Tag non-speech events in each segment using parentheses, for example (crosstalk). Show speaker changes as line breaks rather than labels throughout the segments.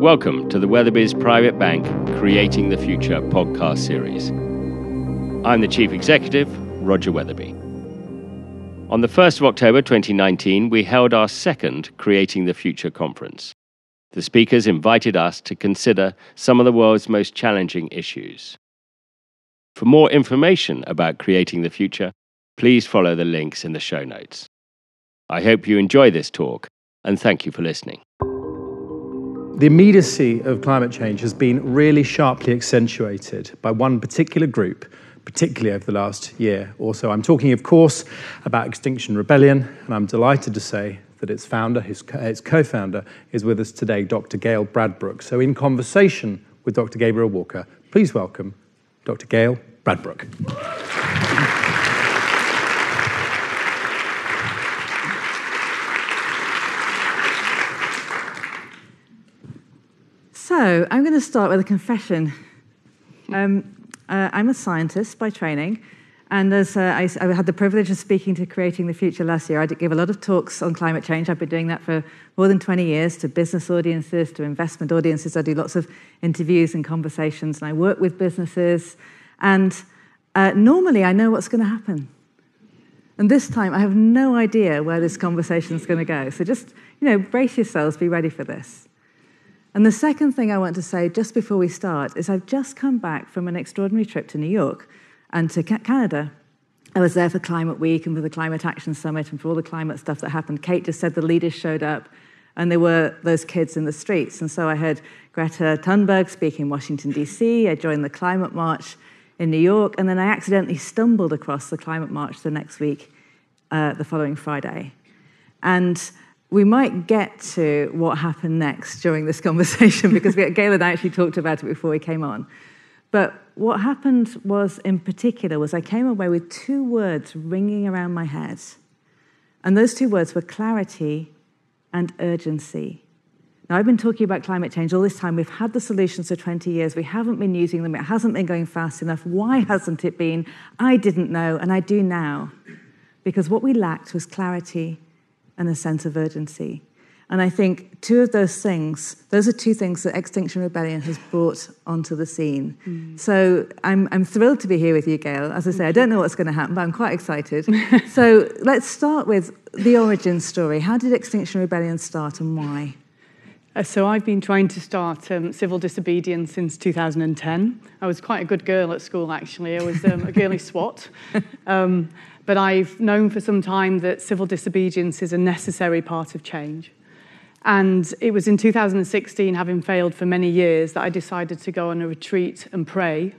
Welcome to the Weatherbys Private Bank Creating the Future podcast series. I'm the Chief Executive, Roger Weatherby. On the 1st of October 2019, we held our second Creating the Future conference. The speakers invited us to consider some of the world's most challenging issues. For more information about creating the future, please follow the links in the show notes. I hope you enjoy this talk and thank you for listening.
The immediacy of climate change has been really sharply accentuated by one particular group, particularly over the last year or so. I'm talking, of course, about Extinction Rebellion, and I'm delighted to say that its founder, its co founder, is with us today, Dr. Gail Bradbrook. So, in conversation with Dr. Gabrielle Walker, please welcome Dr. Gail Bradbrook.
So, I'm going to start with a confession. Um, uh, I'm a scientist by training, and as uh, I, I, had the privilege of speaking to Creating the Future last year, I give a lot of talks on climate change. I've been doing that for more than 20 years to business audiences, to investment audiences. I do lots of interviews and conversations, and I work with businesses. And uh, normally, I know what's going to happen. And this time, I have no idea where this conversation is going to go. So just, you know, brace yourselves, be ready for this. And the second thing I want to say just before we start is I've just come back from an extraordinary trip to New York and to Canada. I was there for Climate Week and for the Climate Action Summit and for all the climate stuff that happened. Kate just said the leaders showed up and there were those kids in the streets. And so I heard Greta Thunberg speak in Washington, D.C. I joined the climate march in New York, and then I accidentally stumbled across the climate march the next week, uh, the following Friday. And we might get to what happened next during this conversation because Gail and I actually talked about it before we came on. But what happened was, in particular, was I came away with two words ringing around my head. And those two words were clarity and urgency. Now, I've been talking about climate change all this time. We've had the solutions for 20 years. We haven't been using them. It hasn't been going fast enough. Why hasn't it been? I didn't know, and I do now. Because what we lacked was clarity and a sense of urgency. And I think two of those things, those are two things that Extinction Rebellion has brought onto the scene. Mm. So I'm, I'm thrilled to be here with you, Gail. As I say, I don't know what's going to happen, but I'm quite excited. (laughs) so let's start with the origin story. How did Extinction Rebellion start and why?
Uh, so I've been trying to start um, civil disobedience since 2010. I was quite a good girl at school, actually. I was um, a girly (laughs) swot. Um, but I've known for some time that civil disobedience is a necessary part of change. And it was in 2016, having failed for many years, that I decided to go on a retreat and pray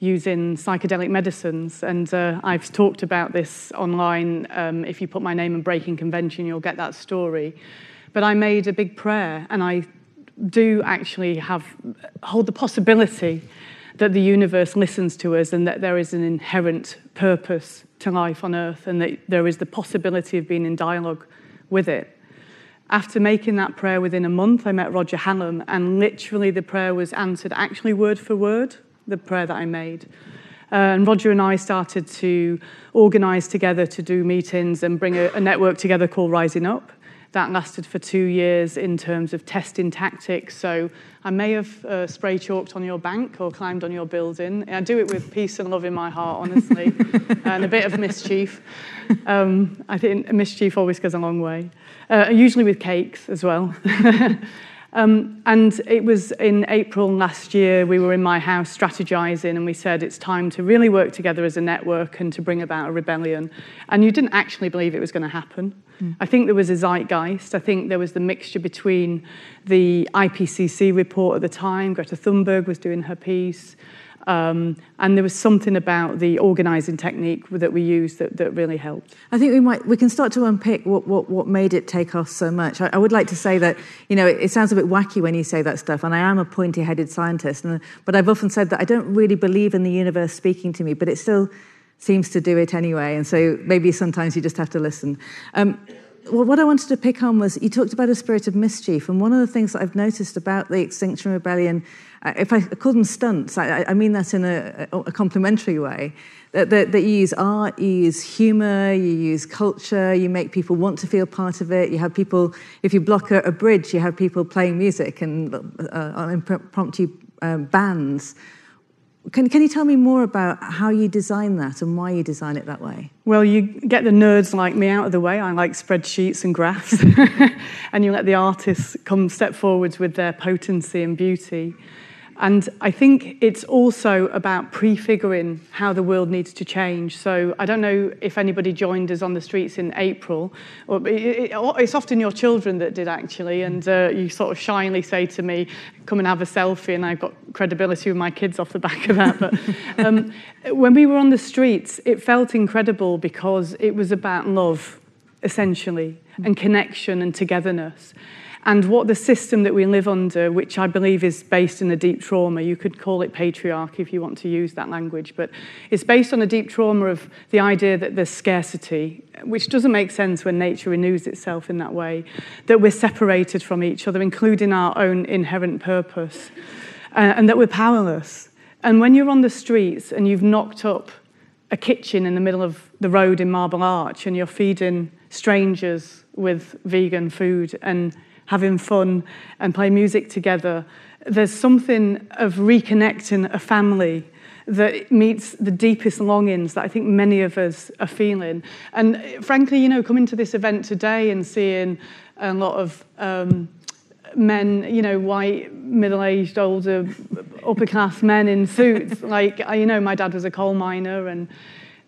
using psychedelic medicines. And uh, I've talked about this online. Um, if you put my name in Breaking Convention, you'll get that story. But I made a big prayer, and I do actually have hold the possibility that the universe listens to us and that there is an inherent purpose to life on earth and that there is the possibility of being in dialogue with it. After making that prayer within a month, I met Roger Hallam, and literally the prayer was answered actually word for word, the prayer that I made. Uh, and Roger and I started to organize together to do meetings and bring a, a network together called Rising Up. That lasted for two years in terms of testing tactics. So I may have uh, spray chalked on your bank or climbed on your building. I do it with peace and love in my heart, honestly, (laughs) and a bit of mischief. Um, I think mischief always goes a long way, uh, usually with cakes as well. (laughs) Um, and it was in April last year, we were in my house strategizing, and we said it's time to really work together as a network and to bring about a rebellion. And you didn't actually believe it was going to happen. Mm. I think there was a zeitgeist. I think there was the mixture between the IPCC report at the time, Greta Thunberg was doing her piece, um, and there was something about the organising technique that we used that, that really helped.
I think we might we can start to unpick what, what, what made it take off so much. I, I would like to say that you know it, it, sounds a bit wacky when you say that stuff, and I am a pointy-headed scientist, and, but I've often said that I don't really believe in the universe speaking to me, but it still seems to do it anyway, and so maybe sometimes you just have to listen. Um, well, what I wanted to pick on was you talked about a spirit of mischief, and one of the things that I've noticed about the Extinction Rebellion, if I call them stunts, I, I mean that in a, a complimentary way, that, that, that, you use art, you use humor, you use culture, you make people want to feel part of it. You have people, if you block a, a bridge, you have people playing music and uh, impromptu um, bands. Can, can you tell me more about how you design that and why you design it that way?
Well, you get the nerds like me out of the way. I like spreadsheets and graphs. (laughs) and you let the artists come step forwards with their potency and beauty. And I think it's also about prefiguring how the world needs to change. So I don't know if anybody joined us on the streets in April. It's often your children that did, actually. And uh, you sort of shyly say to me, come and have a selfie. And I've got credibility with my kids off the back of that. But (laughs) um, when we were on the streets, it felt incredible because it was about love, essentially, and connection and togetherness and what the system that we live under, which I believe is based in a deep trauma, you could call it patriarchy if you want to use that language, but it's based on a deep trauma of the idea that there's scarcity, which doesn't make sense when nature renews itself in that way, that we're separated from each other, including our own inherent purpose, uh, and that we're powerless. And when you're on the streets and you've knocked up a kitchen in the middle of the road in Marble Arch and you're feeding strangers with vegan food and having fun and play music together. There's something of reconnecting a family that meets the deepest longings that I think many of us are feeling. And frankly, you know, coming to this event today and seeing a lot of um, men, you know, white, middle-aged, older, upper-class men in suits, (laughs) like, you know, my dad was a coal miner and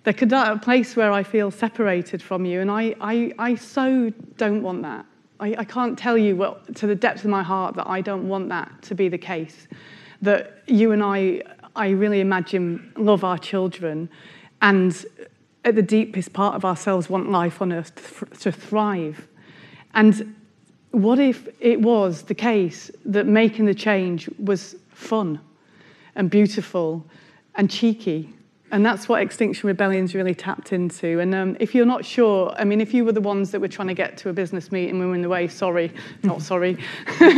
there could be a place where I feel separated from you. And I, I, I so don't want that. I, I can't tell you what, to the depth of my heart that I don't want that to be the case. That you and I, I really imagine, love our children and at the deepest part of ourselves want life on earth to, th- to thrive. And what if it was the case that making the change was fun and beautiful and cheeky and that's what Extinction Rebellion's really tapped into. And um, if you're not sure, I mean, if you were the ones that were trying to get to a business meeting we were in the way, sorry, not sorry. (laughs) you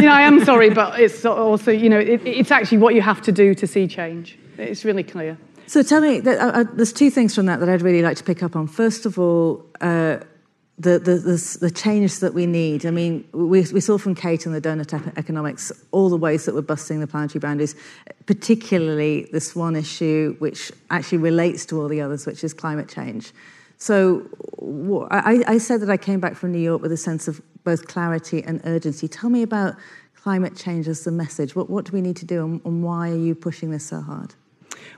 know, I am sorry, but it's also, you know, it, it's actually what you have to do to see change. It's really clear.
So tell me, uh, uh, there's two things from that that I'd really like to pick up on. First of all, uh, the, the, the, the, change that we need. I mean, we, we saw from Kate and the donut economics all the ways that we're busting the planetary boundaries, particularly this one issue which actually relates to all the others, which is climate change. So I, I said that I came back from New York with a sense of both clarity and urgency. Tell me about climate change as the message. What, what do we need to do and, and why are you pushing this so hard?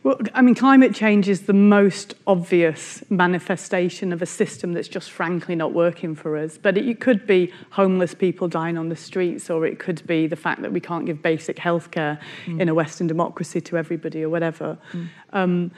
Well, I mean, climate change is the most obvious manifestation of a system that's just frankly not working for us. But it, could be homeless people dying on the streets, or it could be the fact that we can't give basic healthcare mm. in a Western democracy to everybody, or whatever. Mm. Um,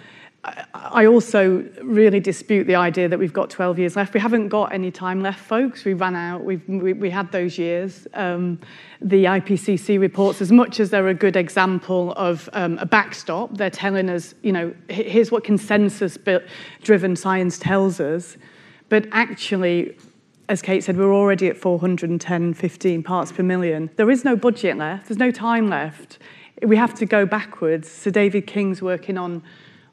I also really dispute the idea that we've got 12 years left. We haven't got any time left, folks. We ran out. We've, we, we had those years. Um, the IPCC reports, as much as they're a good example of um, a backstop, they're telling us, you know, here's what consensus-driven science tells us. But actually, as Kate said, we're already at 410, 15 parts per million. There is no budget left. There's no time left. We have to go backwards. Sir David King's working on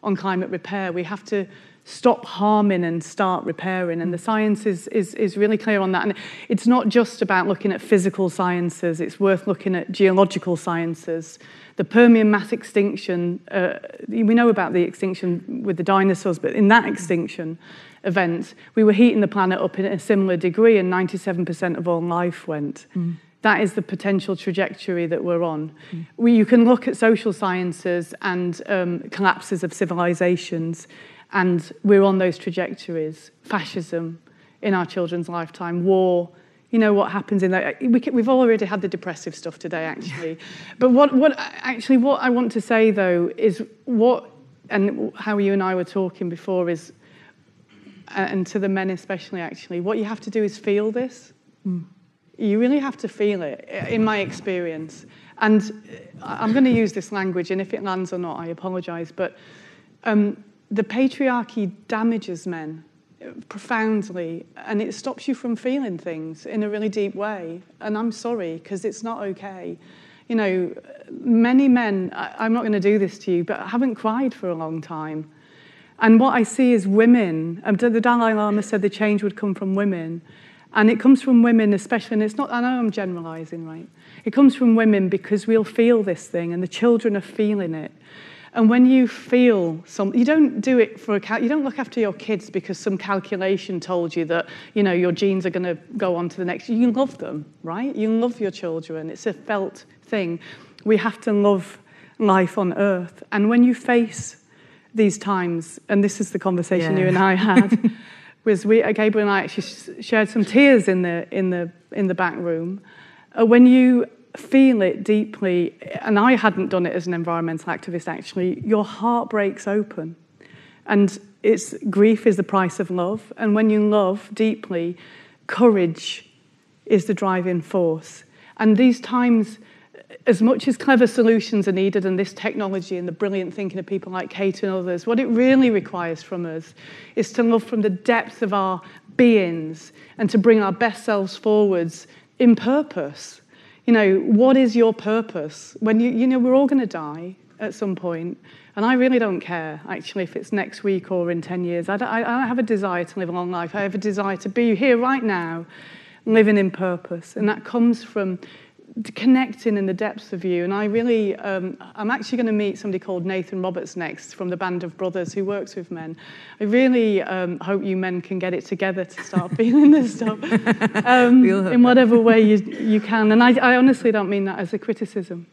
on climate repair. We have to stop harming and start repairing. And the science is, is, is really clear on that. And it's not just about looking at physical sciences, it's worth looking at geological sciences. The Permian mass extinction, uh, we know about the extinction with the dinosaurs, but in that extinction event, we were heating the planet up in a similar degree, and 97% of all life went. Mm that is the potential trajectory that we're on. Mm. We, you can look at social sciences and um, collapses of civilizations, and we're on those trajectories. Fascism in our children's lifetime, war. You know what happens in that? We can, we've already had the depressive stuff today, actually. (laughs) but what, what actually what I want to say though is what and how you and I were talking before is, and to the men especially, actually, what you have to do is feel this. Mm you really have to feel it, in my experience. And I'm going to use this language, and if it lands or not, I apologize. But um, the patriarchy damages men. profoundly, and it stops you from feeling things in a really deep way. And I'm sorry, because it's not okay. You know, many men, I, am not going to do this to you, but haven't cried for a long time. And what I see is women, um, the Dalai Lama said the change would come from women. And it comes from women, especially, and it's not, I know I'm generalizing, right? It comes from women because we'll feel this thing, and the children are feeling it. And when you feel some, you don't do it for a you don't look after your kids because some calculation told you that you know your genes are going to go on to the next. You love them, right? You love your children. It's a felt thing. We have to love life on earth. And when you face these times, and this is the conversation yeah. you and I had, (laughs) was we Gabrielle and I actually shared some tears in the in the in the back room. Uh, when you feel it deeply, and I hadn't done it as an environmental activist actually, your heart breaks open. And it's grief is the price of love. And when you love deeply, courage is the driving force. And these times, as much as clever solutions are needed and this technology and the brilliant thinking of people like Kate and others, what it really requires from us is to love from the depth of our beings and to bring our best selves forwards in purpose you know, what is your purpose? When you, you know, we're all going to die at some point, and I really don't care, actually, if it's next week or in 10 years. I don't, I don't have a desire to live a long life. I have a desire to be here right now, living in purpose. And that comes from connecting in the depths of you. And I really, um, I'm actually going to meet somebody called Nathan Roberts next from the Band of Brothers who works with men. I really um, hope you men can get it together to start (laughs) feeling this stuff (laughs) um, in whatever way you, you can. And I, I, honestly don't mean that as a criticism.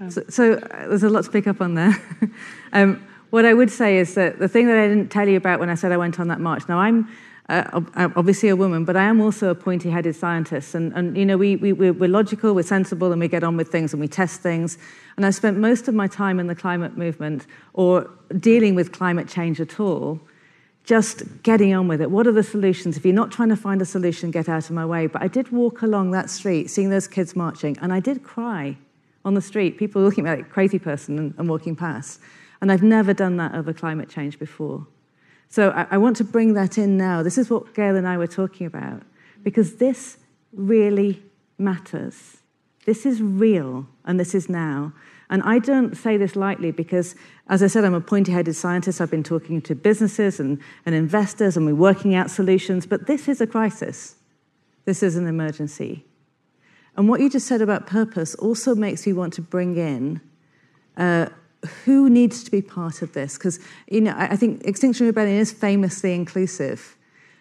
Um, so, so uh, there's a lot to pick up on there. (laughs) Um, what I would say is that the thing that I didn't tell you about when I said I went on that march, now I'm uh, obviously a woman, but I am also a pointy-headed scientist. And, and you know, we, we, we're logical, we're sensible, and we get on with things and we test things. And I spent most of my time in the climate movement or dealing with climate change at all, just getting on with it. What are the solutions? If you're not trying to find a solution, get out of my way. But I did walk along that street, seeing those kids marching, and I did cry on the street. People (laughs) looking at me like crazy person and, and walking past. And I've never done that over climate change before. So I, I want to bring that in now. This is what Gail and I were talking about, because this really matters. This is real, and this is now. And I don't say this lightly because, as I said, I'm a pointy headed scientist. I've been talking to businesses and, and investors, and we're working out solutions. But this is a crisis. This is an emergency. And what you just said about purpose also makes me want to bring in uh, who needs to be part of this? Because you know, I, think Extinction Rebellion is famously inclusive,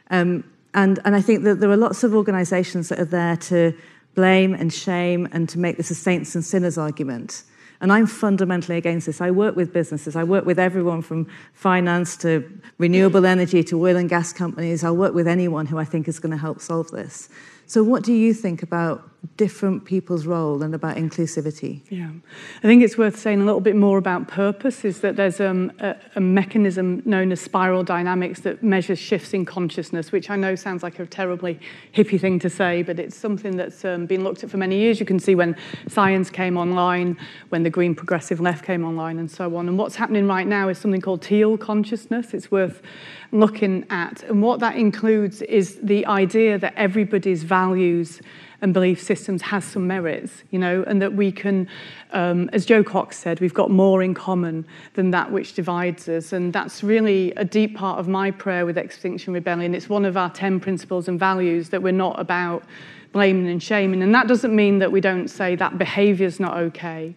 um, and and I think that there are lots of organisations that are there to blame and shame and to make this a saints and sinners argument. And I'm fundamentally against this. I work with businesses. I work with everyone from finance to renewable energy to oil and gas companies. I'll work with anyone who I think is going to help solve this. So, what do you think about different people's role and about inclusivity?
Yeah, I think it's worth saying a little bit more about purpose. Is that there's um, a, a, mechanism known as spiral dynamics that measures shifts in consciousness, which I know sounds like a terribly hippie thing to say, but it's something that's um, been looked at for many years. You can see when science came online, when the Green Progressive Left came online, and so on. And what's happening right now is something called teal consciousness. It's worth looking at. And what that includes is the idea that everybody's values and belief systems has some merits, you know, and that we can, um, as Jo Cox said, we've got more in common than that which divides us. And that's really a deep part of my prayer with Extinction Rebellion. It's one of our 10 principles and values that we're not about blaming and shaming. And that doesn't mean that we don't say that behavior's not okay.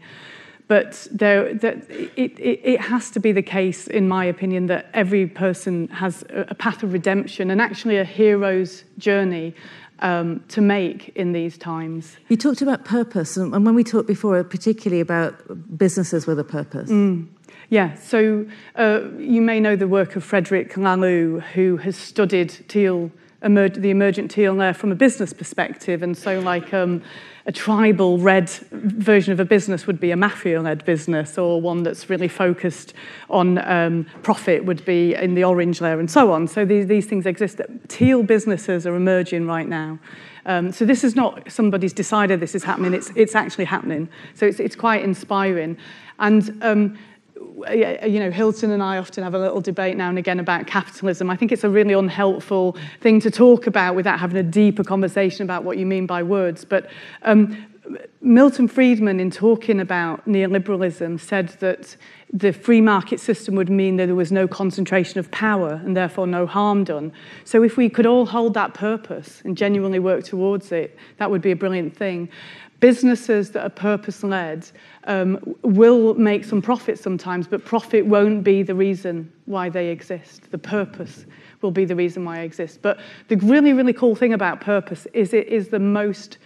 But there, that it, it, it, has to be the case, in my opinion, that every person has a path of redemption and actually a hero's journey um, to make in these times.
You talked about purpose, and when we talked before, particularly about businesses with a purpose.
Mm. Yeah, so uh, you may know the work of Frederic Laloux, who has studied teal, emer- the emergent teal there from a business perspective, and so like um, a tribal red version of a business would be a mafia-led business, or one that's really focused on um, profit would be in the orange layer, and so on. So these, these things exist. Teal businesses are emerging right now. Um, so this is not somebody's decided this is happening, it's, it's actually happening. So it's, it's quite inspiring. And um, you know, Hilton and I often have a little debate now and again about capitalism. I think it's a really unhelpful thing to talk about without having a deeper conversation about what you mean by words. But um, Milton Friedman, in talking about neoliberalism, said that the free market system would mean that there was no concentration of power and therefore no harm done. So if we could all hold that purpose and genuinely work towards it, that would be a brilliant thing. Businesses that are purpose led um, will make some profit sometimes, but profit won't be the reason why they exist. The purpose will be the reason why I exist. But the really, really cool thing about purpose is it is the most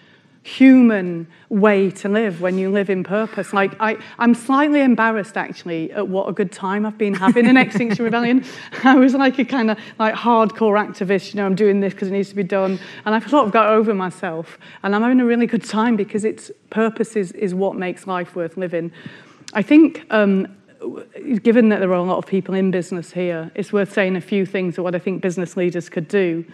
human way to live when you live in purpose. Like I, I'm slightly embarrassed actually at what a good time I've been having in (laughs) Extinction Rebellion. I was like a kind of like hardcore activist, you know, I'm doing this because it needs to be done. And I've sort of got over myself. And I'm having a really good time because its purpose is, is what makes life worth living. I think um, given that there are a lot of people in business here, it's worth saying a few things of what I think business leaders could do.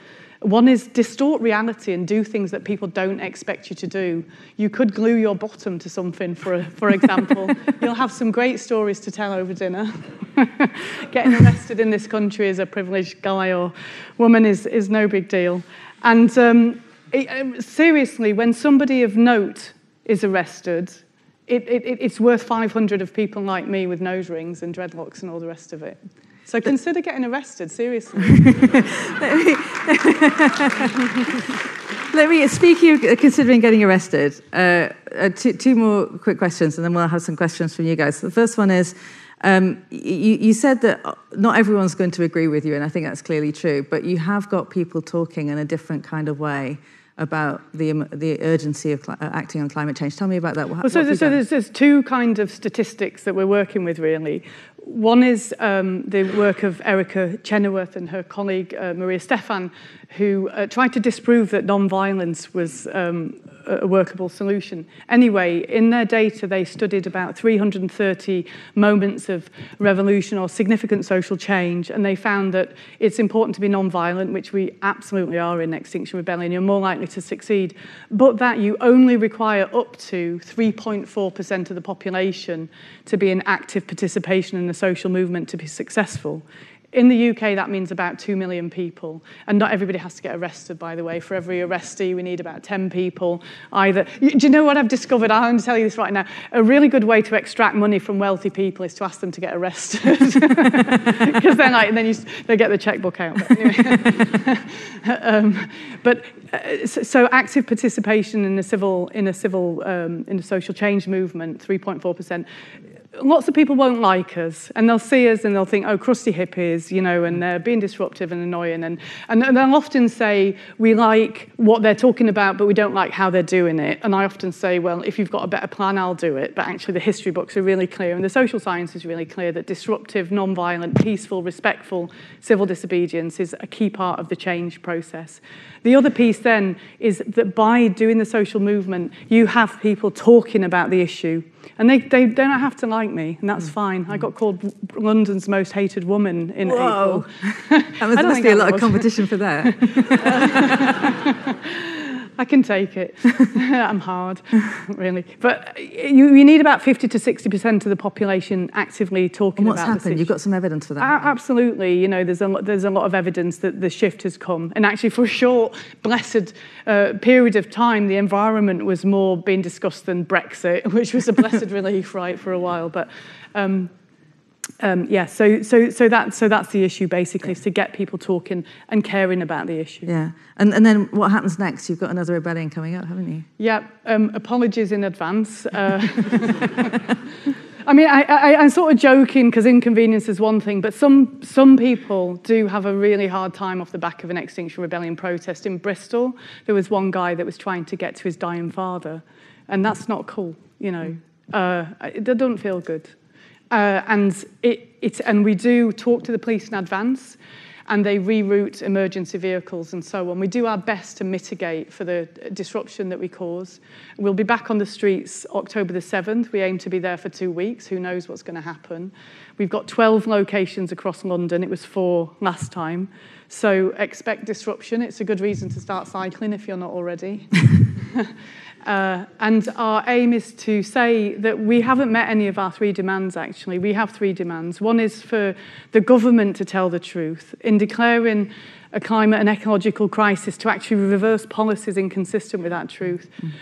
One is distort reality and do things that people don't expect you to do. You could glue your bottom to something, for, for (laughs) example. You'll have some great stories to tell over dinner. (laughs) Getting arrested in this country as a privileged guy or woman is, is no big deal. And um, it, um, seriously, when somebody of note is arrested, it, it, it's worth 500 of people like me with nose rings and dreadlocks and all the rest of it. So consider getting arrested, seriously. (laughs) let, me, (laughs)
let me, speaking of considering getting arrested, uh, uh, two, two, more quick questions, and then we'll have some questions from you guys. The first one is um, you, you, said that not everyone's going to agree with you, and I think that's clearly true, but you have got people talking in a different kind of way about the, the urgency of uh, acting on climate change. Tell me about that.
What, well, so, so there's, there's, two kind of statistics that we're working with, really. One is um, the work of Erica Chenoweth and her colleague uh, Maria Stephan, who uh, tried to disprove that non-violence was um, a workable solution. Anyway, in their data, they studied about 330 moments of revolution or significant social change, and they found that it's important to be non-violent, which we absolutely are in Extinction Rebellion. You're more likely to succeed, but that you only require up to 3.4% of the population to be in active participation in the social movement to be successful. In the UK, that means about 2 million people. And not everybody has to get arrested, by the way. For every arrestee, we need about 10 people. Either. Do you know what I've discovered? I'm going to tell you this right now. A really good way to extract money from wealthy people is to ask them to get arrested. (laughs) Because then, then you, they get the checkbook out. But, anyway. (laughs) um, but uh, so active participation in a civil, in a civil, um, in a social change movement, 3.4%, lots of people won't like us and they'll see us and they'll think, oh, crusty hippies, you know, and mm. they're being disruptive and annoying. And, and they'll often say, we like what they're talking about, but we don't like how they're doing it. And I often say, well, if you've got a better plan, I'll do it. But actually, the history books are really clear and the social science is really clear that disruptive, non-violent, peaceful, respectful civil disobedience is a key part of the change process. The other piece then is that by doing the social movement, you have people talking about the issue. And they, they don't have to like me, and that's mm. fine. I got called London's most hated woman in
Whoa. April. there must (laughs) be a lot of competition for that. (laughs) (laughs)
I can take it. (laughs) I'm hard, (laughs) really. But you, you need about 50 to 60% of the population actively talking
what's
about
happened? You've got some evidence for that?
Uh, absolutely. You know, there's a, there's a lot of evidence that the shift has come. And actually, for a short, blessed uh, period of time, the environment was more being discussed than Brexit, (laughs) which was a blessed relief, right, for a while. But um, um, yeah, so, so, so, that, so that's the issue basically, is to get people talking and caring about the issue.
Yeah, and, and then what happens next? You've got another rebellion coming up, haven't you?
Yeah, um, apologies in advance. Uh, (laughs) I mean, I, I, I'm sort of joking because inconvenience is one thing, but some, some people do have a really hard time off the back of an Extinction Rebellion protest. In Bristol, there was one guy that was trying to get to his dying father, and that's not cool, you know. Uh, it doesn't feel good. Uh, and, it, it, and we do talk to the police in advance and they reroute emergency vehicles and so on. We do our best to mitigate for the disruption that we cause. We'll be back on the streets October the 7th. We aim to be there for two weeks. Who knows what's going to happen? We've got 12 locations across London. It was four last time. So expect disruption. It's a good reason to start cycling if you're not already. (laughs) Uh, and our aim is to say that we haven't met any of our three demands, actually. We have three demands. One is for the government to tell the truth in declaring a climate and ecological crisis to actually reverse policies inconsistent with that truth. Mm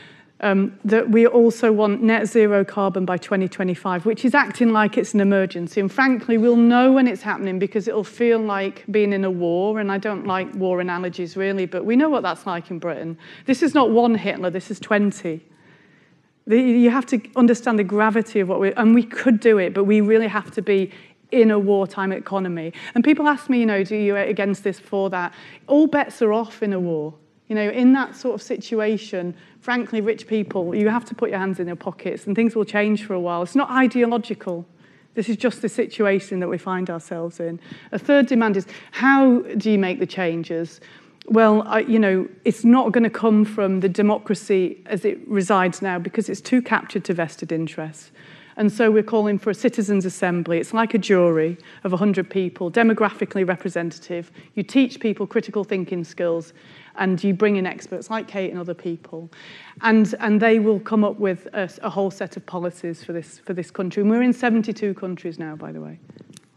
um, that we also want net zero carbon by 2025, which is acting like it's an emergency. And frankly, we'll know when it's happening because it'll feel like being in a war. And I don't like war analogies really, but we know what that's like in Britain. This is not one Hitler, this is 20. You have to understand the gravity of what we and we could do it, but we really have to be in a wartime economy. And people ask me, you know, do you against this for that? All bets are off in a war. You know, in that sort of situation, frankly, rich people, you have to put your hands in your pockets and things will change for a while. It's not ideological. This is just the situation that we find ourselves in. A third demand is how do you make the changes? Well, I, you know, it's not going to come from the democracy as it resides now because it's too captured to vested interests. And so we're calling for a citizens' assembly. It's like a jury of 100 people, demographically representative. You teach people critical thinking skills and you bring in experts like Kate and other people, and, and they will come up with a, a whole set of policies for this, for this country. And we're in 72 countries now, by the way.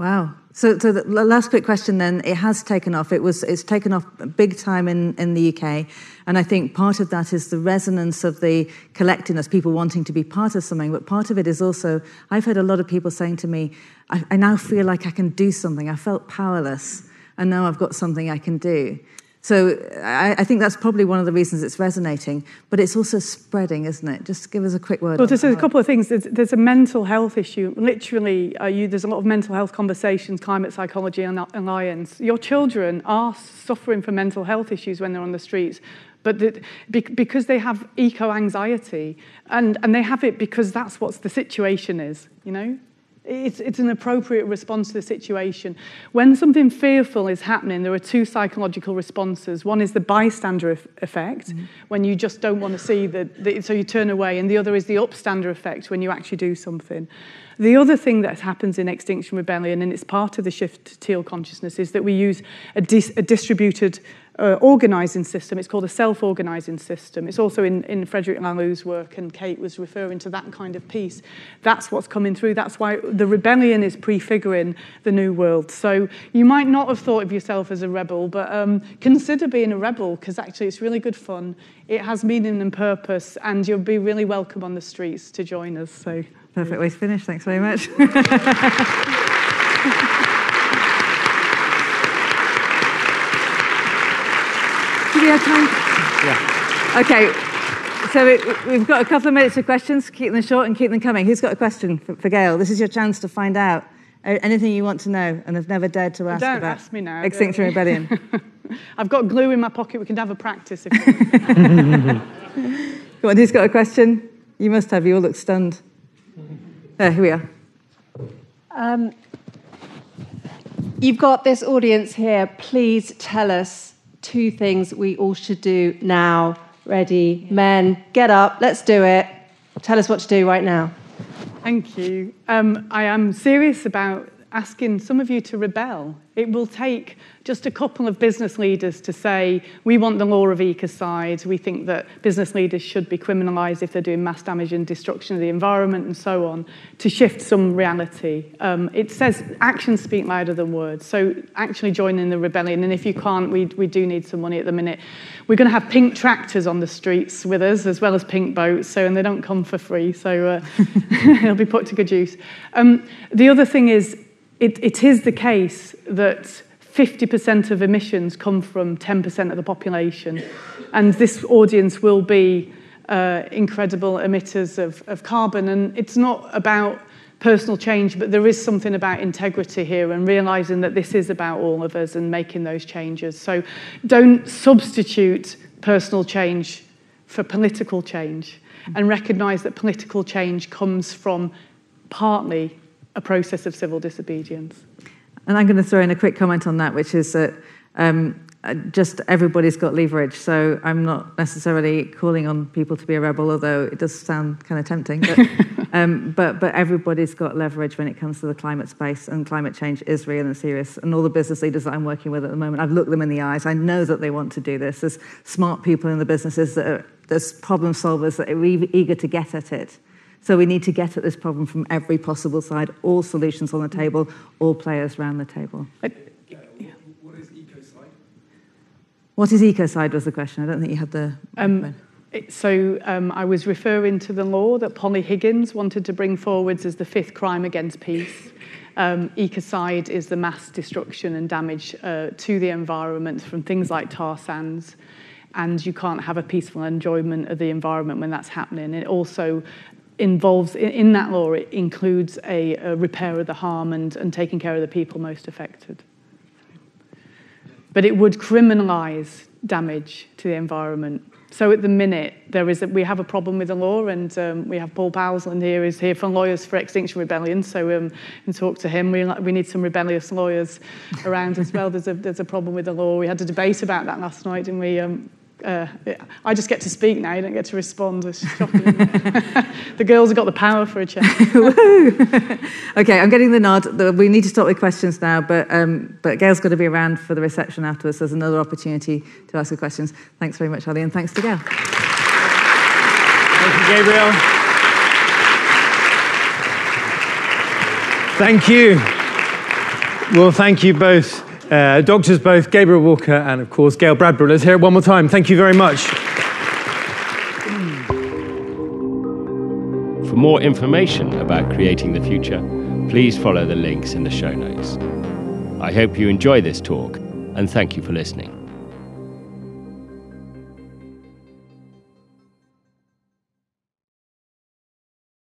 Wow. So, so the last quick question then, it has taken off. It was, it's taken off big time in, in the UK. And I think part of that is the resonance of the collectiveness, people wanting to be part of something. But part of it is also, I've heard a lot of people saying to me, I, I now feel like I can do something. I felt powerless. And now I've got something I can do. So I, I, think that's probably one of the reasons it's resonating, but it's also spreading, isn't it? Just give us a quick word.
Well, there's a couple of things. There's, there's a mental health issue. Literally, uh, you, there's a lot of mental health conversations, climate psychology and alliance. Your children are suffering from mental health issues when they're on the streets, but the, because they have eco-anxiety, and, and they have it because that's what the situation is, you know? It's, it's an appropriate response to the situation. When something fearful is happening, there are two psychological responses. One is the bystander effect, mm-hmm. when you just don't want to see the, so you turn away, and the other is the upstander effect, when you actually do something. The other thing that happens in Extinction Rebellion, and it's part of the shift to teal consciousness, is that we use a, dis, a distributed uh, organising system. It's called a self-organising system. It's also in, in Frederic Laloux's work, and Kate was referring to that kind of piece. That's what's coming through. That's why the rebellion is prefiguring the new world. So you might not have thought of yourself as a rebel, but um, consider being a rebel, because actually it's really good fun. It has meaning and purpose, and you'll be really welcome on the streets to join us. So
Perfect way to finish. Thanks very much. (laughs) have time? Yeah. Okay. So it, we've got a couple of minutes for questions. Keep them short and keep them coming. Who's got a question for, for Gail? This is your chance to find out anything you want to know and have never dared to ask
don't
about
ask me now,
Extinction Rebellion. (laughs)
I've got glue in my pocket. We can have a practice. If
Go (laughs) on, who's got a question? You must have. You all look stunned. Uh, here we are. Um,
you've got this audience here. Please tell us two things we all should do now. Ready, men, get up, let's do it. Tell us what to do right now.
Thank you. Um, I am serious about asking some of you to rebel. It will take just a couple of business leaders to say, we want the law of ecocide, we think that business leaders should be criminalised if they're doing mass damage and destruction of the environment and so on, to shift some reality. Um, it says actions speak louder than words, so actually join in the rebellion, and if you can't, we, we do need some money at the minute. We're going to have pink tractors on the streets with us, as well as pink boats, so and they don't come for free, so uh, (laughs) it'll be put to good use. Um, the other thing is, it, it is the case that 50% of emissions come from 10% of the population. And this audience will be uh, incredible emitters of, of carbon. And it's not about personal change, but there is something about integrity here and realizing that this is about all of us and making those changes. So don't substitute personal change for political change and recognize that political change comes from partly a process of civil disobedience.
And I'm going to throw in a quick comment on that, which is that Um, just everybody's got leverage. So I'm not necessarily calling on people to be a rebel, although it does sound kind of tempting. But, (laughs) um, but, but everybody's got leverage when it comes to the climate space, and climate change is real and serious. And all the business leaders that I'm working with at the moment, I've looked them in the eyes. I know that they want to do this. There's smart people in the businesses that are, there's problem solvers that are eager to get at it. So we need to get at this problem from every possible side, all solutions on the table, all players around the table. What is ecocide What is ecocide was the question. I don't think you had the. Um,
so um, I was referring to the law that Polly Higgins wanted to bring forwards as the fifth crime against peace. Um, ecocide is the mass destruction and damage uh, to the environment from things like tar sands. And you can't have a peaceful enjoyment of the environment when that's happening. It also involves, in, that law, it includes a, a repair of the harm and, and taking care of the people most affected but it would criminalise damage to the environment. So at the minute, there is a, we have a problem with the law, and um, we have Paul Powlesland here, who's here from Lawyers for Extinction Rebellion. So um, and talk to him. We, we need some rebellious lawyers around as well. There's a there's a problem with the law. We had a debate about that last night, and we um, uh, I just get to speak now, you don't get to respond. It's shocking. (laughs) the girls have got the power for a change. (laughs)
okay, I'm getting the nod. We need to start with questions now, but, um, but Gail's got to be around for the reception afterwards. There's another opportunity to ask the questions. Thanks very much, Ali, and thanks to Gail.
Thank you, Gabrielle. Thank you. Well, thank you both. Uh, doctors both, Gabrielle Walker and, of course, Gail Bradbrook. Let's hear it one more time. Thank you very much.
For more information about creating the future, please follow the links in the show notes. I hope you enjoy this talk, and thank you for listening.